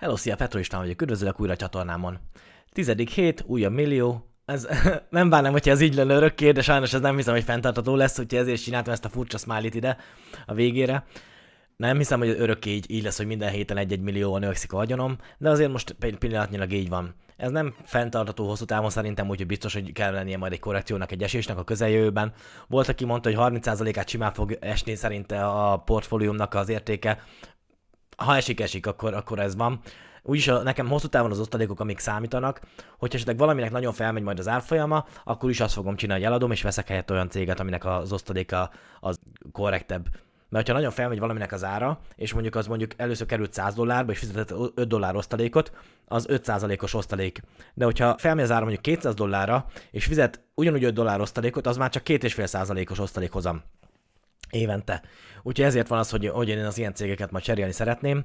Hello, szia, Petro István vagyok, üdvözlök újra a csatornámon. Tizedik hét, újabb millió, ez nem bánom, hogyha ez így lenne örökké, de sajnos ez nem hiszem, hogy fenntartató lesz, úgyhogy ezért csináltam ezt a furcsa smiley ide a végére. Nem hiszem, hogy örökké így, így lesz, hogy minden héten egy-egy millió növekszik a vagyonom, de azért most pillanatnyilag így van. Ez nem fenntartató hosszú távon szerintem, úgyhogy biztos, hogy kell lennie majd egy korrekciónak, egy esésnek a közeljövőben. Volt, aki mondta, hogy 30%-át simán fog esni szerinte a portfóliumnak az értéke. Ha esik, esik, akkor, akkor ez van. Úgyis a, nekem hosszú távon az osztalékok, amik számítanak, hogyha esetleg valaminek nagyon felmegy majd az árfolyama, akkor is azt fogom csinálni, hogy eladom, és veszek helyett olyan céget, aminek az osztaléka az korrektebb mert ha nagyon felmegy valaminek az ára, és mondjuk az mondjuk először került 100 dollárba, és fizetett 5 dollár osztalékot, az 5%-os osztalék. De hogyha felmegy az ára mondjuk 200 dollárra, és fizet ugyanúgy 5 dollár osztalékot, az már csak 2,5%-os osztalékhozam évente. Úgyhogy ezért van az, hogy, hogy én az ilyen cégeket majd cserélni szeretném.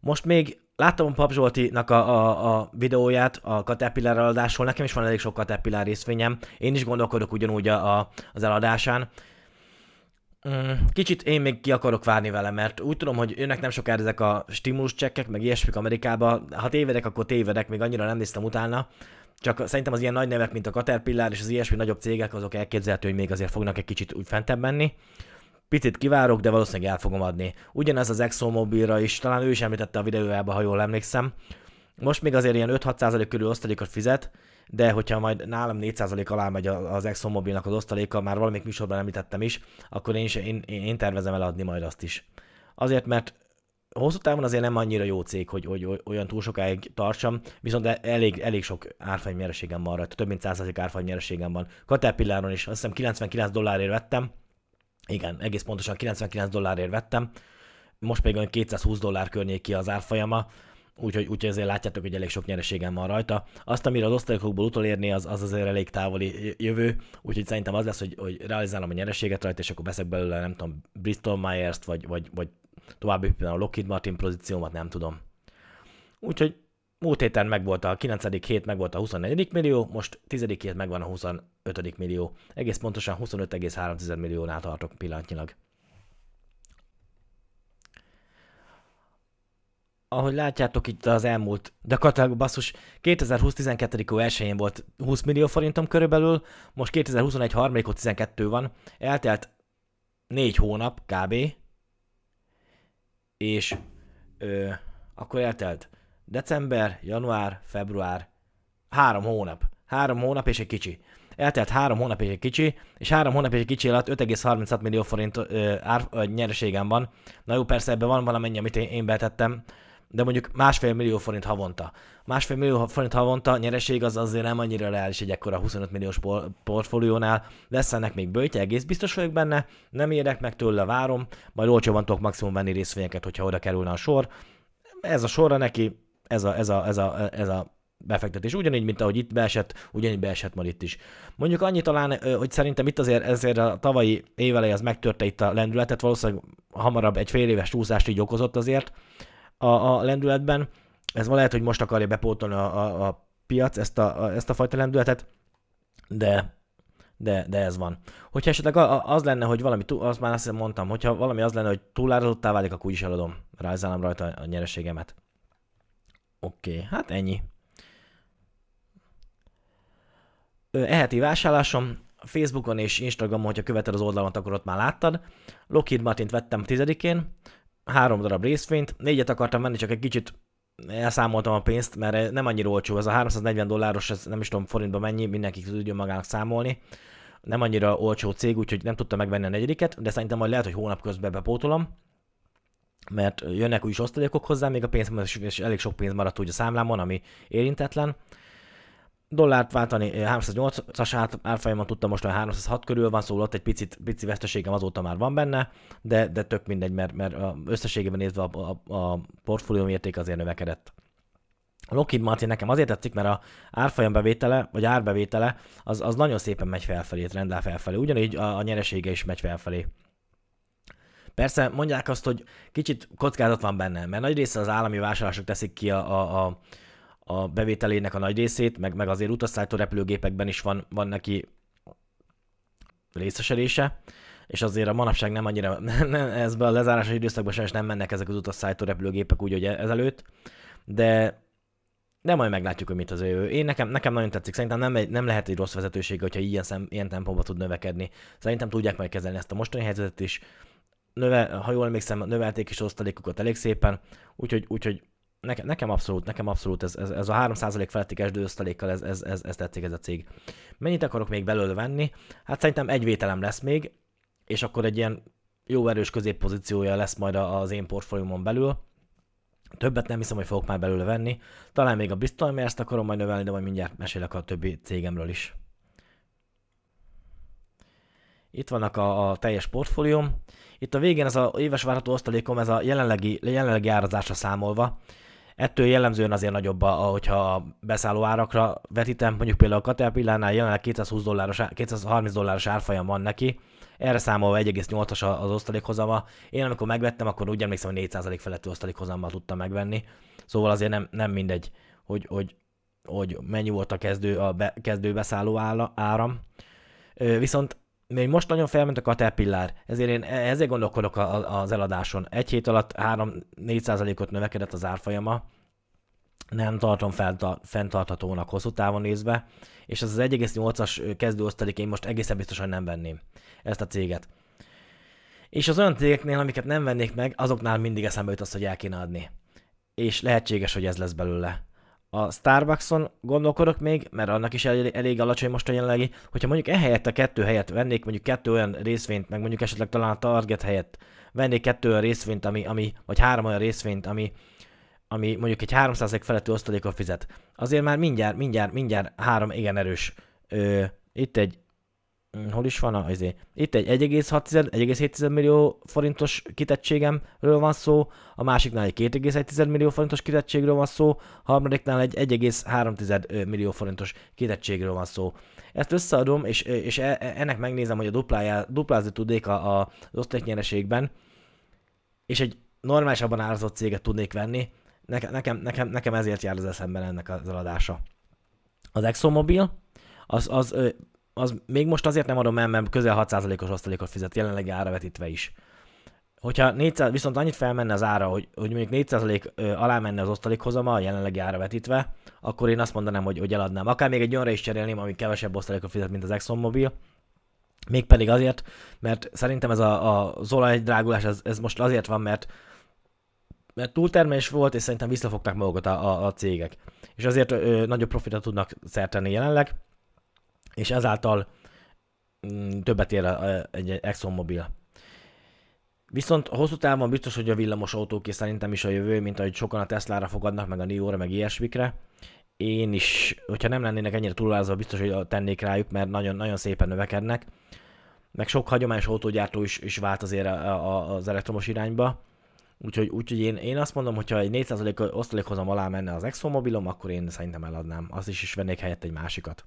Most még láttam a Pap Zsoltinak a, a, a videóját a Caterpillar eladásról, nekem is van elég sok Caterpillar részvényem, én is gondolkodok ugyanúgy a, a, az eladásán, Mm, kicsit én még ki akarok várni vele, mert úgy tudom, hogy önnek nem sokára ezek a stimulus csekkek, meg ilyesmik Amerikába. Ha tévedek, akkor tévedek, még annyira nem néztem utána. Csak szerintem az ilyen nagy nevek, mint a Caterpillar és az ilyesmi nagyobb cégek, azok elképzelhető, hogy még azért fognak egy kicsit úgy fentebb menni. Picit kivárok, de valószínűleg el fogom adni. Ugyanez az ExxonMobilra is, talán ő is említette a videójában, ha jól emlékszem. Most még azért ilyen 5-6% körül osztalékot fizet, de hogyha majd nálam 4% alá megy az ExxonMobilnak az osztaléka, már valamelyik műsorban említettem is, akkor én, is, én, én tervezem eladni majd azt is. Azért, mert hosszú távon azért nem annyira jó cég, hogy, hogy olyan túl sokáig tartsam, viszont elég, elég sok árfolyam nyereségem van rajta, több mint 100% árfolyam nyereségem van. Caterpillaron is, azt hiszem 99 dollárért vettem, igen, egész pontosan 99 dollárért vettem, most pedig olyan 220 dollár környéki az árfolyama, úgyhogy, úgyhogy ezért látjátok, hogy elég sok nyereségem van rajta. Azt, amire az osztalékokból utolérni, az, az azért elég távoli jövő, úgyhogy szerintem az lesz, hogy, hogy realizálom a nyereséget rajta, és akkor veszek belőle, nem tudom, Bristol Myers-t, vagy, vagy, vagy további például a Lockheed Martin pozíciómat, nem tudom. Úgyhogy múlt héten megvolt a 9. hét, megvolt a 24. millió, most 10. hét megvan a 25. millió. Egész pontosan 25,3 milliónál tartok pillanatnyilag. ahogy látjátok itt az elmúlt, de gyakorlatilag basszus, 2020 12. elsőjén volt 20 millió forintom körülbelül, most 2021 3. 12 van, eltelt 4 hónap kb. És ö, akkor eltelt december, január, február, 3 hónap. 3 hónap és egy kicsi. Eltelt 3 hónap és egy kicsi, és 3 hónap és egy kicsi alatt 5,36 millió forint ö, ár, ö, nyereségem van. Na jó, persze ebben van valamennyi, amit én, én betettem, de mondjuk másfél millió forint havonta. Másfél millió forint havonta nyereség az azért nem annyira reális egy ekkora 25 milliós por- portfóliónál. Lesz ennek még bőtje, egész biztos vagyok benne, nem érek meg tőle, várom, majd olcsóban tudok maximum venni részvényeket, hogyha oda kerülne a sor. Ez a sorra neki, ez a, ez a, ez a, ez a befektetés. Ugyanígy, mint ahogy itt beesett, ugyanígy beesett majd itt is. Mondjuk annyi talán, hogy szerintem itt azért ezért a tavalyi évelej az megtörte itt a lendületet, valószínűleg hamarabb egy fél éves túlzást így okozott azért, a, a lendületben. Ez ma lehet, hogy most akarja bepótolni a, a, a piac ezt a, a, ezt a fajta lendületet, de, de, de ez van. Hogyha esetleg az lenne, hogy valami, azt már azt mondtam, hogyha valami az lenne, hogy túlárazottá válik, akkor is eladom. Rázálom rajta a nyereségemet. Oké, okay, hát ennyi. Eheti vásárlásom, Facebookon és Instagramon, hogyha követed az oldalamat, akkor ott már láttad. Lockheed Martint vettem tizedikén, három darab részvényt, négyet akartam venni, csak egy kicsit elszámoltam a pénzt, mert nem annyira olcsó, ez a 340 dolláros, ez nem is tudom forintba mennyi, mindenki tudja magának számolni. Nem annyira olcsó cég, úgyhogy nem tudtam megvenni a negyediket, de szerintem majd lehet, hogy hónap közben bepótolom, mert jönnek új osztalékok hozzá, még a pénz, és elég sok pénz maradt úgy a számlámon, ami érintetlen dollárt váltani, 308-as eh, árfolyamon tudtam most olyan 306 körül van, szóval ott egy picit, pici veszteségem azóta már van benne, de, de tök mindegy, mert, mert összességében nézve a, a, a portfólió érték azért növekedett. A Lockheed Martin nekem azért tetszik, mert a árfolyam bevétele, vagy árbevétele, az, az nagyon szépen megy felfelé, rendel felfelé. Ugyanígy a, a nyeresége is megy felfelé. Persze mondják azt, hogy kicsit kockázat van benne, mert nagy része az állami vásárlások teszik ki a, a, a a bevételének a nagy részét, meg, meg azért utasszállító repülőgépekben is van, van neki részesedése, és azért a manapság nem annyira, nem, ezben a lezárásos időszakban sem nem mennek ezek az utasszállító repülőgépek úgy, hogy ezelőtt. de de majd meglátjuk, hogy mit az ő. Én nekem, nekem nagyon tetszik. Szerintem nem, nem lehet egy rossz vezetőség, hogyha ilyen, szem, ilyen tempóban tud növekedni. Szerintem tudják majd kezelni ezt a mostani helyzetet is. Növe, ha jól emlékszem, növelték is osztalékokat elég szépen, úgyhogy, úgyhogy nekem, nekem abszolút, nekem abszolút ez, ez, ez a 3% feletti kezdő osztalékkal ez, ez, ez, ez tetszik ez a cég. Mennyit akarok még belőle venni? Hát szerintem egy vételem lesz még, és akkor egy ilyen jó erős középpozíciója lesz majd az én portfóliumon belül Többet nem hiszem, hogy fogok már belőle venni. Talán még a Bristol ezt akarom majd növelni, de majd mindjárt mesélek a többi cégemről is. Itt vannak a, a teljes portfólióm. Itt a végén ez a éves várható osztalékom, ez a jelenlegi, jelenlegi árazásra számolva. Ettől jellemzően azért nagyobb, hogyha a beszálló árakra vetítem, mondjuk például a Caterpillarnál jelenleg 220 dolláros, 230 dolláros árfolyam van neki, erre számolva 1,8-as az osztalékhozama. Én amikor megvettem, akkor úgy emlékszem, hogy 4% feletti osztalékhozammal tudtam megvenni. Szóval azért nem, nem mindegy, hogy, hogy, hogy mennyi volt a kezdő, a be, kezdő beszálló áram. Viszont még most nagyon felment a Caterpillar, ezért én e, ezért gondolkodok az eladáson. Egy hét alatt 3-4%-ot növekedett az árfolyama, nem tartom fenntarthatónak hosszú távon nézve, és az az 1,8-as kezdőosztalék én most egészen biztosan nem venném ezt a céget. És az olyan cégeknél, amiket nem vennék meg, azoknál mindig eszembe jut az, hogy el kéne adni. És lehetséges, hogy ez lesz belőle. A Starbuckson gondolkodok még, mert annak is elég, elég alacsony most a jelenlegi, hogyha mondjuk ehelyett a kettő helyet vennék, mondjuk kettő olyan részvényt, meg mondjuk esetleg talán a Target helyett vennék kettő olyan részvényt, ami, ami vagy három olyan részvényt, ami, ami mondjuk egy 300% feletti osztalékot fizet, azért már mindjárt, mindjárt, mindjárt három igen erős. Ö, itt egy, hol is van a, azért, itt egy 1,7 millió forintos kitettségemről van szó, a másiknál egy 2,1 millió forintos kitettségről van szó, a harmadiknál egy 1,3 millió forintos kitettségről van szó. Ezt összeadom, és, és e, e, ennek megnézem, hogy a duplájá, duplázni tudnék a, a, az osztaléknyereségben, és egy normálisabban árazott céget tudnék venni, nekem, nekem, nekem ezért jár az eszemben ennek az eladása. Az ExxonMobil, az, az, az még most azért nem adom el, mert közel 6%-os osztalékot fizet jelenlegi áravetítve is. Hogyha 400, viszont annyit felmenne az ára, hogy, hogy mondjuk 4% alá menne az osztalékhozama a jelenlegi áravetítve, akkor én azt mondanám, hogy, hogy eladnám. Akár még egy olyanra is cserélném, ami kevesebb osztalékot fizet, mint az ExxonMobil. Mégpedig azért, mert szerintem ez a, a, az olajdrágulás, ez, ez most azért van, mert mert túltermelés volt, és szerintem visszafogták magukat a, a, a cégek. És azért ö, nagyobb profitot tudnak szerteni jelenleg, és ezáltal m, többet ér egy ExxonMobil. Viszont hosszú távon biztos, hogy a villamos autók és szerintem is a jövő, mint ahogy sokan a Tesla-ra fogadnak, meg a NIO-ra, meg ilyesmikre. Én is, hogyha nem lennének ennyire túlázva, biztos, hogy tennék rájuk, mert nagyon, nagyon szépen növekednek. Meg sok hagyományos autógyártó is, is vált azért a, a, az elektromos irányba Úgyhogy, úgyhogy én, én azt mondom, hogyha egy 4% osztalékhozam alá menne az ExxonMobilom, akkor én szerintem eladnám. Azt is is vennék helyett egy másikat.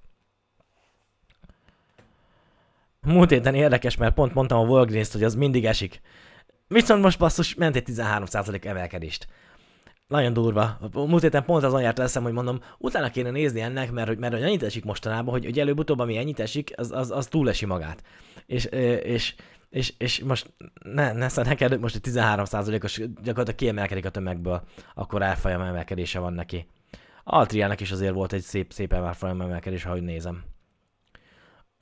Múlt héten érdekes, mert pont mondtam a walgreens hogy az mindig esik. Viszont most basszus, ment egy 13% emelkedést. Nagyon durva. Múlt héten pont azon járt eszem, hogy mondom, utána kéne nézni ennek, mert, hogy, mert hogy annyit esik mostanában, hogy, hogy előbb-utóbb, ami ennyit esik, az, az, az túlesi magát. És, és és, és most ne, ne neked most egy 13%-os gyakorlatilag kiemelkedik a tömegből, akkor árfolyam emelkedése van neki. Altriának is azért volt egy szép, szép árfolyam emelkedés, ahogy nézem.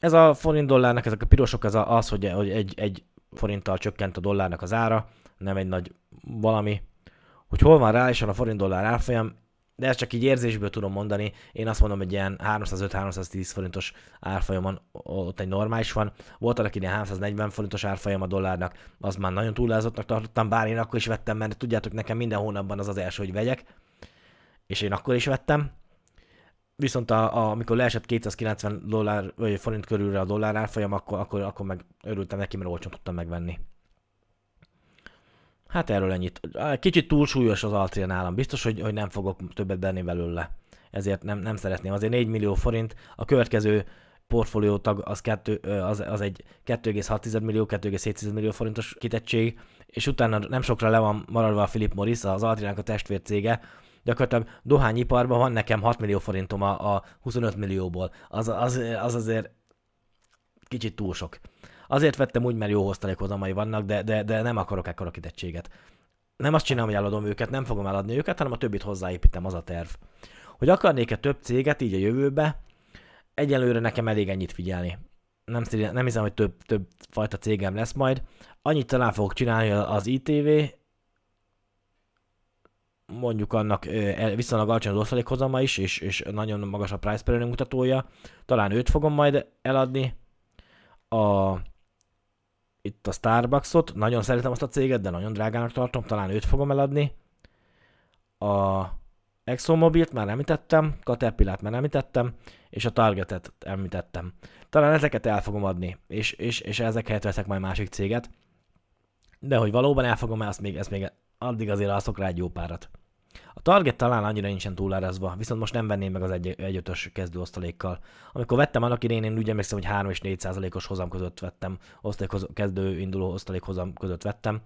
Ez a forint dollárnak, ezek a pirosok, ez az, hogy, hogy egy, egy forinttal csökkent a dollárnak az ára, nem egy nagy valami. Hogy hol van és a forint dollár árfolyam, de ezt csak így érzésből tudom mondani. Én azt mondom, hogy ilyen 305-310 forintos árfolyamon ott egy normális van. Volt annak ilyen 340 forintos árfolyam a dollárnak, az már nagyon túlázottnak tartottam, bár én akkor is vettem, mert tudjátok, nekem minden hónapban az az első, hogy vegyek, és én akkor is vettem. Viszont a, a, amikor leesett 290 dollár, vagy forint körülre a dollár árfolyam, akkor, akkor, akkor meg örültem neki, mert olcsón tudtam megvenni. Hát erről ennyit. Kicsit túlsúlyos az Altria nálam. Biztos, hogy, hogy nem fogok többet benni belőle. Ezért nem, nem szeretném. Azért 4 millió forint. A következő portfólió tag az, kettő, az, az egy 2,6 millió, 2,7 millió forintos kitettség, és utána nem sokra le van maradva a Philip Morris, az Altriának a testvércége, gyakorlatilag dohányiparban van nekem 6 millió forintom a, a 25 millióból. Az, az, az azért kicsit túl sok. Azért vettem úgy, mert jó hoztalékhozamai vannak, de, de, de nem akarok ekkora kitettséget. nem azt csinálom, hogy eladom őket, nem fogom eladni őket, hanem a többit hozzáépítem, az a terv. Hogy akarnék-e több céget így a jövőbe, egyelőre nekem elég ennyit figyelni. Nem, nem hiszem, hogy több, több fajta cégem lesz majd. Annyit talán fogok csinálni az ITV, mondjuk annak viszonylag alacsony az osztalékhozama is, és, és nagyon magas a price per mutatója. Talán őt fogom majd eladni. A, itt a Starbucksot, nagyon szeretem azt a céget, de nagyon drágának tartom, talán őt fogom eladni. A ExxonMobilt már említettem, Caterpillar már említettem, és a Targetet említettem. Talán ezeket el fogom adni, és, és, és ezek helyett veszek majd másik céget. De hogy valóban el fogom, ezt még, ezt még addig azért alszok rá egy jó párat. A target talán annyira nincsen túlárazva, viszont most nem venném meg az 1-5-ös kezdőosztalékkal. Amikor vettem annak idején, én úgy emlékszem, hogy 3 és 4 százalékos hozam között vettem, osztalékhoz, kezdő induló osztalékhozam között vettem,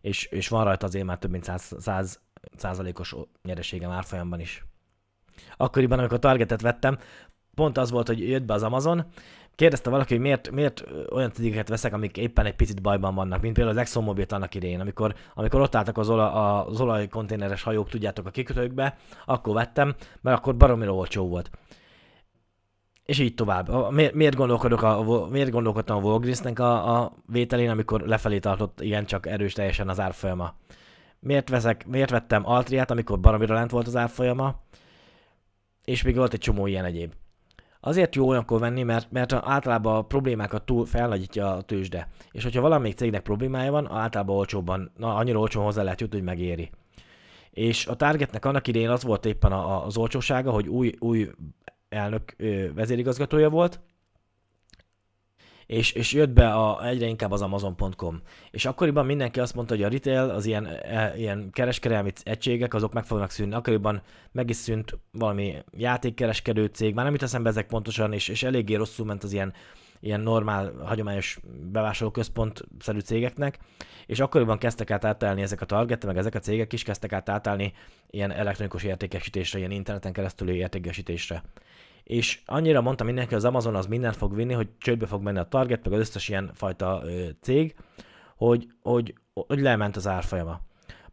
és, és van rajta azért már több mint 100, 100 százalékos nyereségem árfolyamban is. Akkoriban, amikor targetet vettem, pont az volt, hogy jött be az Amazon, kérdezte valaki, hogy miért, miért olyan cégeket veszek, amik éppen egy picit bajban vannak, mint például az ExxonMobil annak idején, amikor, amikor ott álltak az, ola, az olajkonténeres hajók, tudjátok, a kikötőkbe, akkor vettem, mert akkor baromira olcsó volt. És így tovább. Miért, miért, gondolkodok a, miért gondolkodtam a Volgrisnek a, a vételén, amikor lefelé tartott ilyen csak erős teljesen az árfolyama? Miért, veszek, miért vettem Altriát, amikor baromira lent volt az árfolyama? És még volt egy csomó ilyen egyéb. Azért jó olyankor venni, mert, mert általában a problémákat túl felnagyítja a tőzsde. És hogyha valamelyik cégnek problémája van, általában olcsóbban, na, annyira olcsó hozzá lehet jutni, hogy megéri. És a Targetnek annak idején az volt éppen az olcsósága, hogy új, új elnök vezérigazgatója volt, és, és jött be a, egyre inkább az Amazon.com. És akkoriban mindenki azt mondta, hogy a retail, az ilyen, e, ilyen kereskedelmi egységek, azok meg fognak szűnni. Akkoriban meg is szűnt valami játékkereskedő cég, már nem jut eszembe ezek pontosan, és, és eléggé rosszul ment az ilyen, ilyen normál, hagyományos bevásárlóközpont-szerű cégeknek, és akkoriban kezdtek át átállni ezek a target, meg ezek a cégek is kezdtek át átállni ilyen elektronikus értékesítésre, ilyen interneten keresztüli értékesítésre és annyira mondta mindenki, hogy az Amazon az mindent fog vinni, hogy csődbe fog menni a Target, meg az összes ilyen fajta ö, cég, hogy, hogy, hogy lement az árfolyama.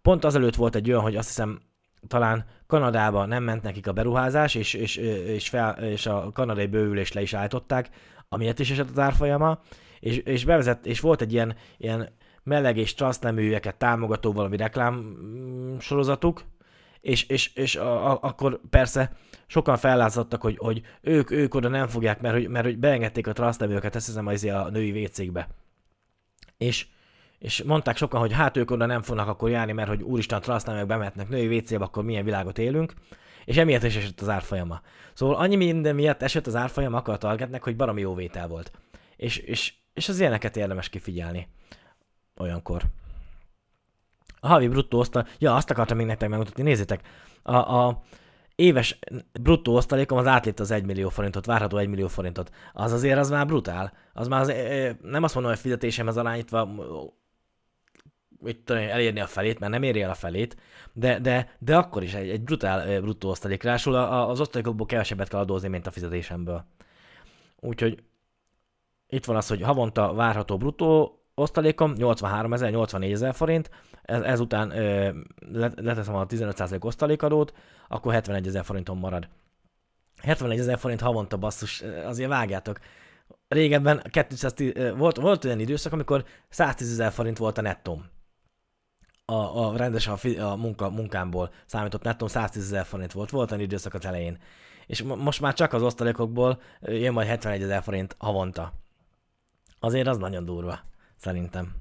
Pont azelőtt volt egy olyan, hogy azt hiszem talán Kanadába nem ment nekik a beruházás, és, és, és, fel, és a kanadai bővülést le is állították, amiért is esett az árfolyama, és, és bevezett, és volt egy ilyen, ilyen meleg és transzneműeket támogató valami reklám sorozatuk, és, és, és a, a, akkor persze sokan fellázadtak, hogy, hogy ők, ők oda nem fogják, mert hogy, mert hogy beengedték a transzneműeket, ezt hiszem a női WC-kbe. És, és mondták sokan, hogy hát ők oda nem fognak akkor járni, mert hogy úristen, transzneműek bemehetnek női wc akkor milyen világot élünk, és emiatt is esett az árfolyama. Szóval annyi minden miatt esett az árfolyama akkor a targetnek, hogy baromi jó vétel volt. És, és, és az ilyeneket érdemes kifigyelni olyankor. A havi bruttó osztal... Ja, azt akartam még nektek megmutatni, nézzétek. A, a éves bruttó osztalékom az átlépte az 1 millió forintot, várható 1 millió forintot. Az azért az már brutál. Az már az, nem azt mondom, hogy fizetésem az arányítva mit tudom, elérni a felét, mert nem éri el a felét, de, de, de akkor is egy, egy brutál bruttó osztalék. Rásul az osztalékokból kevesebbet kell adózni, mint a fizetésemből. Úgyhogy itt van az, hogy havonta várható bruttó osztalékom 83 ezer, 84 ezer forint, ez, ezután ö, leteszem a 15% osztalékadót, akkor 71 ezer forinton marad. 71 ezer forint havonta basszus, azért vágjátok. Régebben 210, volt, volt olyan időszak, amikor 110 ezer forint volt a nettóm. A, a rendes a, a munka, munkámból számított nettóm 110 ezer forint volt, volt olyan időszak az elején. És most már csak az osztalékokból jön majd 71 ezer forint havonta. Azért az nagyon durva. Szerintem.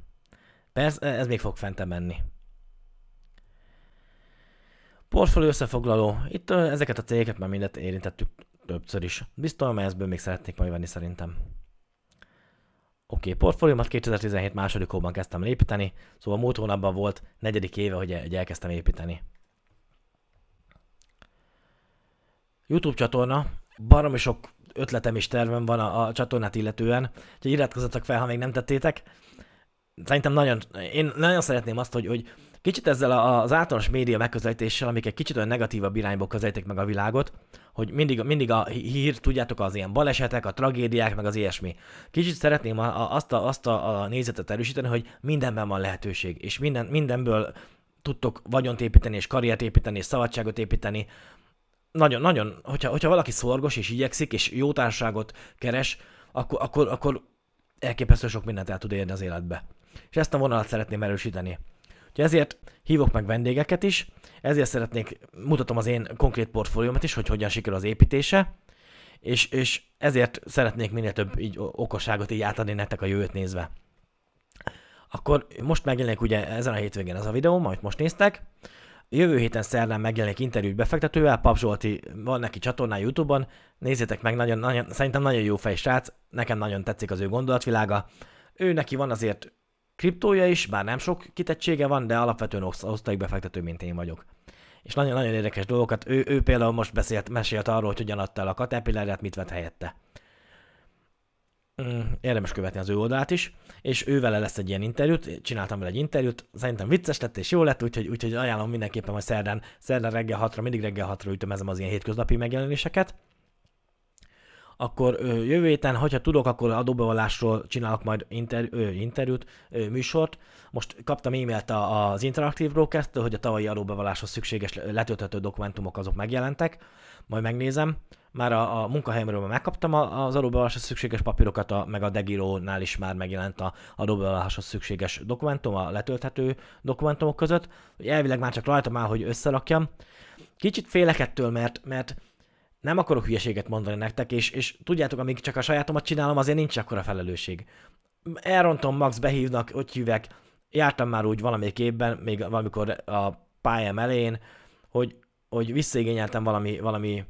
Persze, ez még fog fente menni. Portfólió összefoglaló. Itt ezeket a cégeket már mindet érintettük többször is. Biztos, ezből még szeretnék majd venni szerintem. Oké, okay, portfóliómat 2017 második hóban kezdtem építeni, szóval múlt hónapban volt negyedik éve, hogy, hogy elkezdtem építeni. YouTube csatorna, baromi sok ötletem és tervem van a, a csatornát illetően, úgyhogy iratkozzatok fel, ha még nem tettétek szerintem nagyon, én nagyon szeretném azt, hogy, hogy kicsit ezzel az általános média megközelítéssel, amik egy kicsit olyan negatívabb irányból közelítik meg a világot, hogy mindig, mindig a hír, tudjátok, az ilyen balesetek, a tragédiák, meg az ilyesmi. Kicsit szeretném a, a, azt, a, azt a, a nézetet erősíteni, hogy mindenben van lehetőség, és minden, mindenből tudtok vagyont építeni, és karriert építeni, és szabadságot építeni. Nagyon, nagyon, hogyha, hogyha valaki szorgos, és igyekszik, és jó társaságot keres, akkor, akkor, akkor elképesztő sok mindent el tud érni az életbe. És ezt a vonalat szeretném erősíteni. Úgyhogy ezért hívok meg vendégeket is, ezért szeretnék, mutatom az én konkrét portfóliómat is, hogy hogyan sikerül az építése, és, és ezért szeretnék minél több így okosságot így átadni nektek a jövőt nézve. Akkor most megjelenik ugye ezen a hétvégén ez a videó, amit most néztek. Jövő héten szerdán megjelenik interjút befektetővel, Pap Zsolti van neki csatornája Youtube-on, nézzétek meg, nagyon, nagyon, szerintem nagyon jó fej srác, nekem nagyon tetszik az ő gondolatvilága. Ő neki van azért kriptója is, bár nem sok kitettsége van, de alapvetően osztalék befektető, mint én vagyok. És nagyon-nagyon érdekes dolgokat. Ő, ő például most beszélt, mesélt arról, hogy hogyan adta el a Caterpillar-et, mit vett helyette. Érdemes követni az ő oldalát is, és ő vele lesz egy ilyen interjút, csináltam vele egy interjút, szerintem vicces lett és jó lett, úgyhogy, úgyhogy ajánlom mindenképpen, hogy szerdán, szerdán reggel hatra, mindig reggel hatra ütömezem az ilyen hétköznapi megjelenéseket akkor ö, jövő héten, hogyha tudok, akkor adóbevallásról csinálok majd inter, ö, interjút, ö, műsort. Most kaptam e-mailt az Interactive broadcast hogy a tavalyi adóbevalláshoz szükséges letölthető dokumentumok azok megjelentek, majd megnézem. Már a, a munkahelyemről megkaptam az adóbevalláshoz szükséges papírokat, a, meg a Degiro-nál is már megjelent a adóbevalláshoz szükséges dokumentum, a letölthető dokumentumok között, hogy elvileg már csak rajtam áll, hogy összerakjam. Kicsit félek ettől, mert, mert nem akarok hülyeséget mondani nektek, és, és tudjátok, amíg csak a sajátomat csinálom, azért nincs akkora felelősség. Elrontom, Max behívnak, hogy hívek, jártam már úgy valamelyik évben, még valamikor a pályám elején, hogy, hogy visszaigényeltem valami, valami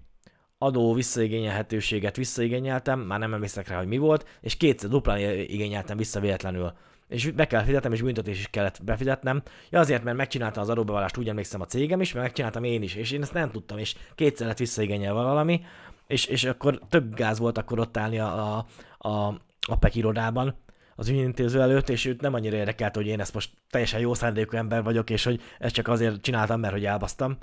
adó visszaigényelhetőséget visszaigényeltem, már nem emlékszek rá, hogy mi volt, és kétszer duplán igényeltem vissza véletlenül és be kell fizetnem, és büntetés is kellett befizetnem. Ja, azért, mert megcsináltam az adóbevallást, úgy emlékszem a cégem is, mert megcsináltam én is, és én ezt nem tudtam, és kétszer lett visszaigényelve valami, és, és akkor több gáz volt akkor ott állni a, a, a, a PEK irodában, az ügyintéző előtt, és őt nem annyira érdekelt, hogy én ezt most teljesen jó szándékú ember vagyok, és hogy ezt csak azért csináltam, mert hogy elbasztam,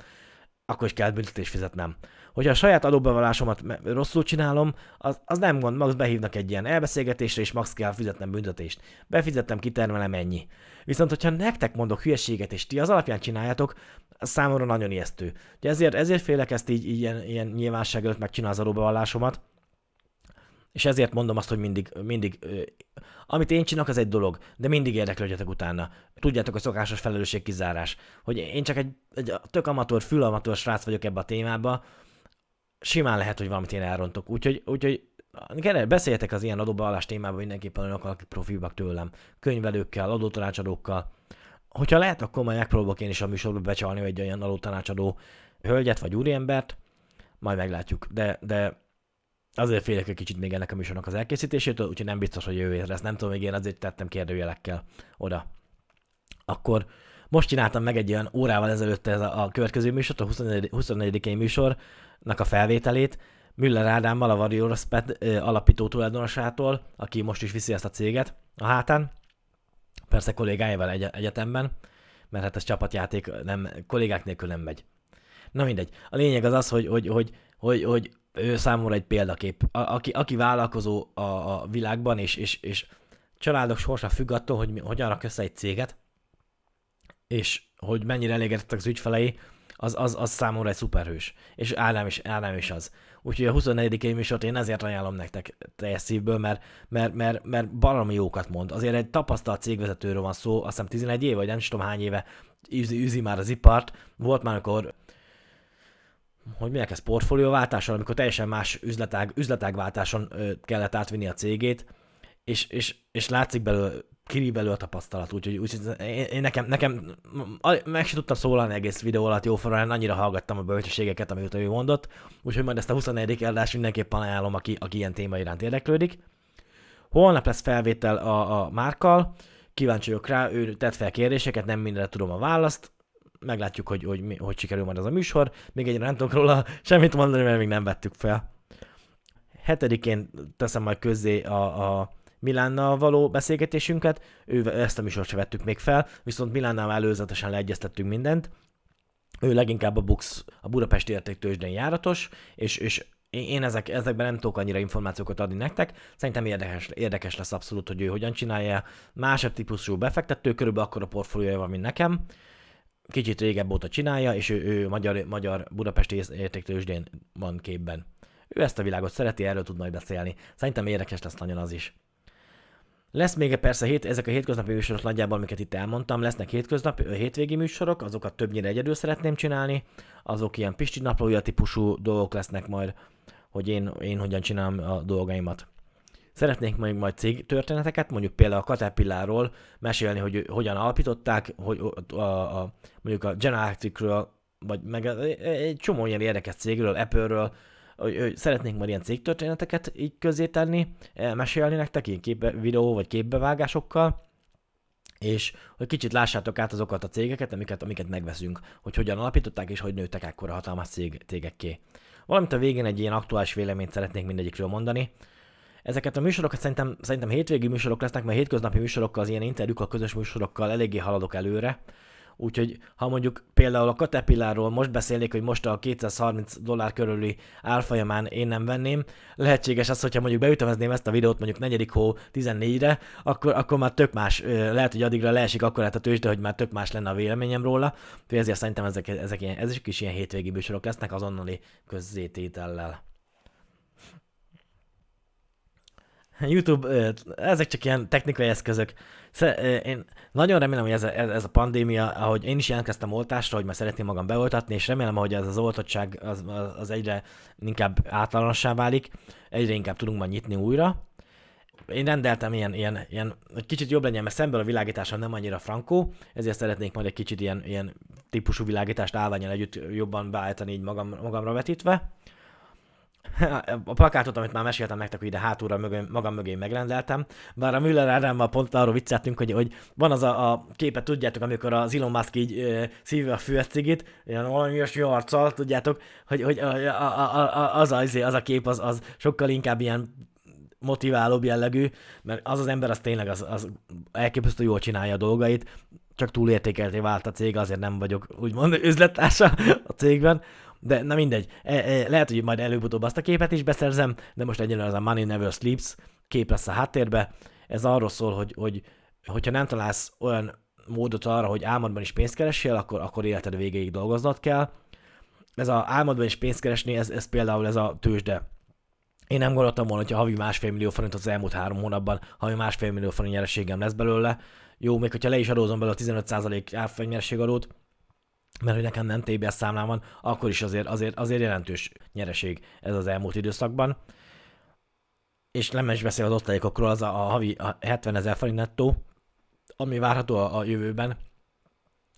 akkor is kell büntetést fizetnem. Hogyha a saját adóbevallásomat rosszul csinálom, az, az nem gond, max behívnak egy ilyen elbeszélgetésre, és max kell fizetnem büntetést. Befizettem, kitermelem ennyi. Viszont, hogyha nektek mondok hülyeséget, és ti az alapján csináljátok, az számomra nagyon ijesztő. Ugye ezért, ezért félek ezt így, ilyen, ilyen nyilvánosság előtt megcsinálni az adóbevallásomat, és ezért mondom azt, hogy mindig, mindig amit én csinálok, az egy dolog, de mindig érdeklődjetek utána. Tudjátok, a szokásos felelősség kizárás. Hogy én csak egy, egy tök amatőr, fülamatőr srác vagyok ebbe a témába, simán lehet, hogy valamit én elrontok. Úgyhogy, úgyhogy beszéljetek az ilyen adóbeallás témában mindenképpen olyanokkal, akik profibak tőlem, könyvelőkkel, adótanácsadókkal. Hogyha lehet, akkor majd megpróbálok én is a műsorba becsalni egy olyan adótanácsadó hölgyet vagy úriembert, majd meglátjuk. De, de azért félek egy kicsit még ennek a műsornak az elkészítésétől, úgyhogy nem biztos, hogy jövő lesz. Nem tudom, még én azért tettem kérdőjelekkel oda. Akkor most csináltam meg egy olyan órával ezelőtt ez a, a következő műsort, a 24. 24. műsornak a felvételét, Müller Ádámmal, a Warriors alapító tulajdonosától, aki most is viszi ezt a céget a hátán. Persze kollégáival egy- egyetemben, mert hát ez csapatjáték nem, kollégák nélkül nem megy. Na mindegy. A lényeg az az, hogy, hogy, hogy, hogy, hogy ő számomra egy példakép. A, aki, aki vállalkozó a, a világban, és, és, és családok sorsa függ attól, hogy hogyan rak össze egy céget, és hogy mennyire elégedettek az ügyfelei, az, az, az számomra egy szuperhős. És Ádám is, Ádám is az. Úgyhogy a 24. év műsort én ezért ajánlom nektek teljes szívből, mert, mert, mert, mert baromi jókat mond. Azért egy tapasztalt cégvezetőről van szó, azt hiszem 11 év, vagy nem is tudom hány éve űzi, űzi már az ipart. Volt már, amikor hogy milyen ez portfólióváltáson, amikor teljesen más üzletág, üzletágváltáson kellett átvinni a cégét, és, és, és látszik belőle, kiri belőle a tapasztalat, úgyhogy úgy, én, én, nekem, nekem meg sem tudtam szólalni egész videó alatt jóformán, annyira hallgattam a bölcsességeket, amit ő mondott, úgyhogy majd ezt a 24. adást mindenképpen ajánlom, aki, aki ilyen téma iránt érdeklődik. Holnap lesz felvétel a, a Márkal, kíváncsi vagyok rá, ő tett fel kérdéseket, nem mindenre tudom a választ, meglátjuk, hogy, hogy, hogy, hogy sikerül majd az a műsor. Még egyre nem tudok róla semmit mondani, mert még nem vettük fel. Hetedikén teszem majd közzé a, a Milánnal való beszélgetésünket, ő, ezt a műsort sem vettük még fel, viszont Milánnal előzetesen leegyeztettünk mindent. Ő leginkább a Bux, a Budapesti értéktősdén járatos, és, és én ezek, ezekben nem tudok annyira információkat adni nektek. Szerintem érdekes, érdekes lesz abszolút, hogy ő hogyan csinálja. Másabb típusú befektető, körülbelül akkor a portfóliója van, mint nekem kicsit régebb óta csinálja, és ő, ő magyar, magyar Budapesti értéktősdén van képben. Ő ezt a világot szereti, erről tud majd beszélni. Szerintem érdekes lesz nagyon az is. Lesz még persze hét, ezek a hétköznapi műsorok nagyjából, amiket itt elmondtam, lesznek hétköznapi, hétvégi műsorok, azokat többnyire egyedül szeretném csinálni, azok ilyen Pisti naplója típusú dolgok lesznek majd, hogy én, én hogyan csinálom a dolgaimat. Szeretnék majd, majd cég történeteket, mondjuk például a Caterpillarról mesélni, hogy hogyan alapították, hogy a, a, a, mondjuk a General vagy meg egy csomó ilyen érdekes cégről, Apple-ről, hogy, szeretnénk majd ilyen cégtörténeteket így közé tenni, mesélni nektek, ilyen képbe, videó vagy képbevágásokkal, és hogy kicsit lássátok át azokat a cégeket, amiket, amiket megveszünk, hogy hogyan alapították, és hogy nőttek ekkora hatalmas cég, cégekké. Valamint a végén egy ilyen aktuális véleményt szeretnék mindegyikről mondani. Ezeket a műsorokat szerintem, szerintem hétvégi műsorok lesznek, mert hétköznapi műsorokkal, az ilyen interjúkkal, közös műsorokkal eléggé haladok előre, Úgyhogy ha mondjuk például a Caterpillarról most beszélnék, hogy most a 230 dollár körüli árfolyamán én nem venném, lehetséges az, hogyha mondjuk beütemezném ezt a videót mondjuk 4. hó 14-re, akkor, akkor már tök más, lehet, hogy addigra leesik akkor a tőzsde, hogy már tök más lenne a véleményem róla, ezért szerintem ezek, ezek, ilyen, ezek is ilyen hétvégi műsorok lesznek azonnali közzététellel. YouTube, ezek csak ilyen technikai eszközök. Én nagyon remélem, hogy ez a, ez a pandémia, ahogy én is jelentkeztem oltásra, hogy már szeretném magam beoltatni, és remélem, hogy ez az oltottság az, az egyre inkább általánossá válik, egyre inkább tudunk majd nyitni újra. Én rendeltem ilyen, ilyen, ilyen hogy kicsit jobb legyen, mert szemből a világításom nem annyira frankó, ezért szeretnék majd egy kicsit ilyen, ilyen típusú világítást állványal együtt jobban beállítani így magam, magamra vetítve a plakátot, amit már meséltem nektek, hogy ide hátulra mögé, magam mögé megrendeltem, bár a Müller Ádámmal pont arról vicceltünk, hogy, hogy van az a, a képet, tudjátok, amikor az Elon Musk így ö, szívja a főcigit, ilyen valami olyasmi arccal, tudjátok, hogy, hogy a, a, a, a, az, a, izé, az a kép az, az sokkal inkább ilyen motiválóbb jellegű, mert az az ember az tényleg az, az elképesztő jól csinálja a dolgait, csak túlértékelté vált a cég, azért nem vagyok úgymond üzlettársa a cégben, de na mindegy, e, e, lehet, hogy majd előbb-utóbb azt a képet is beszerzem, de most egyelőre az a Money Never Sleeps kép lesz a háttérbe. Ez arról szól, hogy, hogy hogyha nem találsz olyan módot arra, hogy álmodban is pénzt keressél, akkor, akkor életed végéig dolgoznod kell. Ez a álmodban is pénzt keresni, ez, ez például ez a tőzsde. Én nem gondoltam volna, hogy havi másfél millió forint az elmúlt három hónapban, havi másfél millió forint nyereségem lesz belőle. Jó, még hogyha le is adózom belőle a 15% árfolyam adót, mert hogy nekem nem TBS számlám van, akkor is azért, azért, azért jelentős nyereség ez az elmúlt időszakban. És nem is beszél az osztalékokról, az a, a havi a 70 ezer forint nettó, ami várható a, a jövőben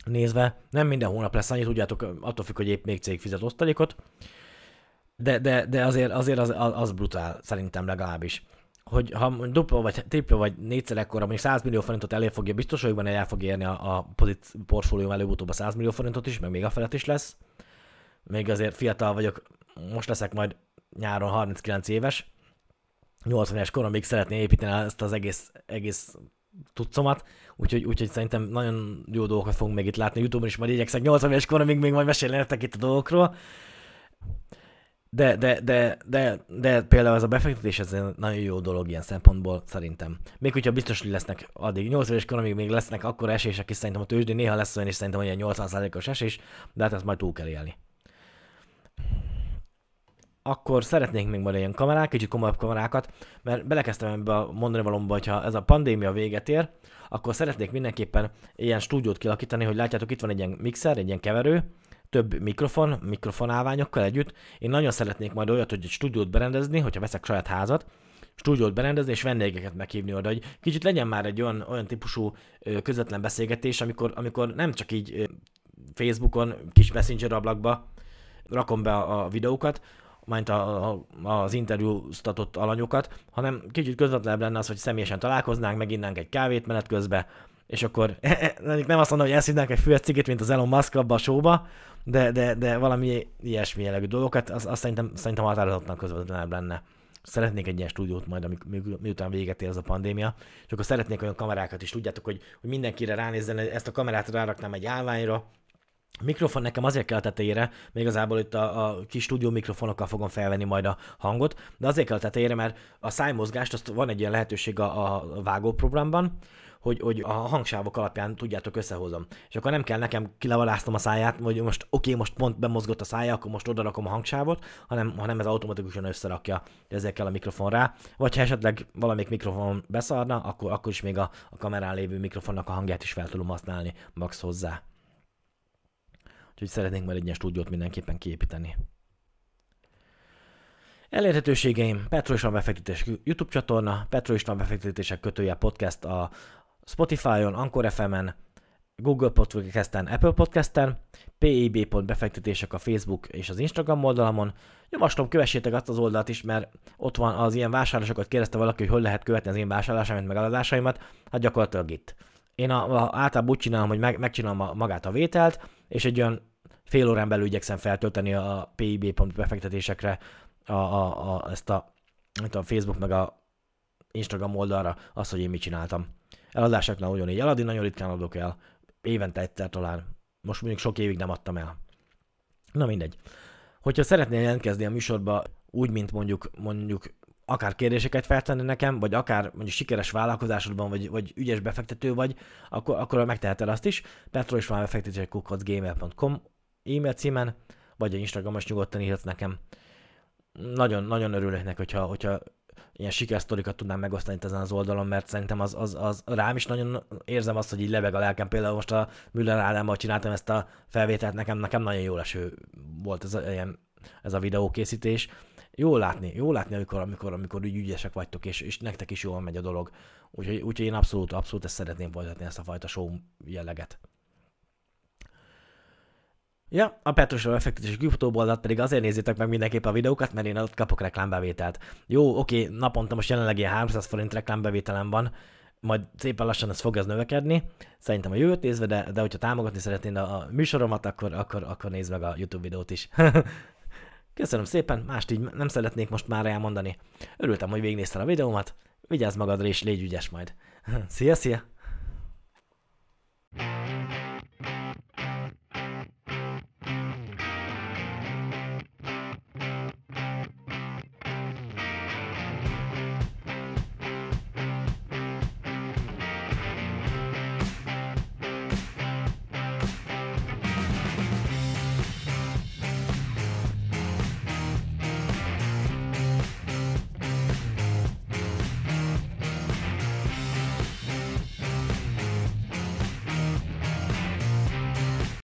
nézve. Nem minden hónap lesz annyi, tudjátok, attól függ, hogy épp még cég fizet osztalékot, de, de, de azért, azért az, az brutál, szerintem legalábbis hogy ha dupla vagy tripla vagy négyszer ekkora, mondjuk 100 millió forintot elé fogja, biztos vagyok benne, el fog érni a, a pozit portfólióm előbb-utóbb a 100 millió forintot is, meg még a felett is lesz. Még azért fiatal vagyok, most leszek majd nyáron 39 éves, 80 éves koromig szeretné építeni ezt az egész, egész tudcomat, úgyhogy, úgyhogy szerintem nagyon jó dolgokat fogunk még itt látni. Youtube-on is majd igyekszek 80 éves koromig még majd mesélni nektek itt a dolgokról. De, de, de, de, de például ez a befektetés, ez egy nagyon jó dolog ilyen szempontból szerintem. Még hogyha biztos, hogy lesznek addig 8 éves koramig még lesznek akkor esések, és szerintem a tőzsdén néha lesz olyan, és szerintem olyan 80%-os esés, de hát ezt majd túl kell élni. Akkor szeretnénk még majd ilyen kamerák, kicsit komolyabb kamerákat, mert belekezdtem ebbe a mondani valomba, hogyha ez a pandémia véget ér, akkor szeretnék mindenképpen ilyen stúdiót kialakítani, hogy látjátok, itt van egy ilyen mixer, egy ilyen keverő, több mikrofon, mikrofonálványokkal együtt. Én nagyon szeretnék majd olyat, hogy egy stúdiót berendezni, hogyha veszek saját házat, stúdiót berendezni és vendégeket meghívni oda, hogy kicsit legyen már egy olyan, olyan típusú közvetlen beszélgetés, amikor, amikor nem csak így Facebookon, kis messenger ablakba rakom be a, videókat, majd a, a, az interjúztatott alanyokat, hanem kicsit közvetlenebb lenne az, hogy személyesen találkoznánk, meginnánk egy kávét menet közben, és akkor nem azt mondom, hogy elszinnánk egy füvet cigit, mint az Elon Musk abba a showba, de, de, de valami ilyesmi jellegű dolgokat, az, az szerintem, szerintem határozottan közvetlenebb lenne. Szeretnék egy ilyen stúdiót majd, amik, mi, miután véget ér ez a pandémia, és akkor szeretnék olyan kamerákat is, tudjátok, hogy, hogy mindenkire ránézzen, ezt a kamerát ráraknám egy állványra, Mikrofon nekem azért kell a tetejére, még igazából itt a, a kis stúdió mikrofonokkal fogom felvenni majd a hangot, de azért kell a tetejére, mert a szájmozgást, azt van egy ilyen lehetőség a, a vágóprogramban, hogy, hogy a hangsávok alapján tudjátok összehozom. És akkor nem kell nekem kilevalásztom a száját, hogy most oké, okay, most pont bemozgott a szája, akkor most odarakom a hangsávot, hanem, hanem ez automatikusan összerakja ezekkel a mikrofon rá. Vagy ha esetleg valamelyik mikrofon beszarna, akkor, akkor is még a, a kamerán lévő mikrofonnak a hangját is fel tudom használni max hozzá. Úgyhogy szeretnénk majd egy ilyen stúdiót mindenképpen kiépíteni. Elérhetőségeim, Petro István befektetés YouTube csatorna, Petro István befektetések kötője podcast a Spotify-on, Anchor FM-en, Google Podcast-en, Apple Podcast-en, pib.befektetések a Facebook és az Instagram oldalamon. Javaslom, kövessétek azt az oldalt is, mert ott van az ilyen vásárlásokat kérdezte valaki, hogy hol lehet követni az én vásárlásaimat, meg eladásaimat, hát gyakorlatilag itt. Én a, a, általában úgy csinálom, hogy meg, megcsinálom a, magát a vételt, és egy olyan fél órán belül igyekszem feltölteni a pib.befektetésekre a, a, a, ezt a, a Facebook meg a Instagram oldalra azt, hogy én mit csináltam. Eladásoknál ugyanígy eladni, nagyon ritkán adok el. Évente egyszer talán. Most mondjuk sok évig nem adtam el. Na mindegy. Hogyha szeretnél jelentkezni a műsorba úgy, mint mondjuk, mondjuk akár kérdéseket feltenni nekem, vagy akár mondjuk sikeres vállalkozásodban, vagy, vagy ügyes befektető vagy, akkor, akkor megteheted azt is. Petro is van befektetések.gmail.com e-mail címen, vagy a Instagramon nyugodtan írhatsz nekem nagyon, nagyon örülök hogyha, hogyha ilyen sikersztorikat tudnám megosztani itt ezen az oldalon, mert szerintem az, az, az rám is nagyon érzem azt, hogy így lebeg a lelkem. Például most a Müller Ádámmal csináltam ezt a felvételt, nekem, nekem nagyon jó eső volt ez a, ilyen, ez a videókészítés. Jó látni, jó látni, amikor, amikor, amikor úgy ügyesek vagytok, és, és nektek is jól megy a dolog. Úgyhogy, úgyhogy én abszolút, abszolút ezt szeretném folytatni, ezt a fajta show jelleget. Ja, a Petrusról befektetés oldalt pedig azért nézzétek meg mindenképp a videókat, mert én ott kapok reklámbevételt. Jó, oké, naponta most jelenleg ilyen 300 forint reklámbevételem van, majd szépen lassan ez fog az növekedni, szerintem a jövőt nézve, de, de hogyha támogatni szeretnéd a, a műsoromat, akkor, akkor, akkor nézd meg a YouTube videót is. Köszönöm szépen, mást így nem szeretnék most már elmondani. Örültem, hogy végignézted a videómat, vigyázz magadra és légy ügyes majd. szia, szia!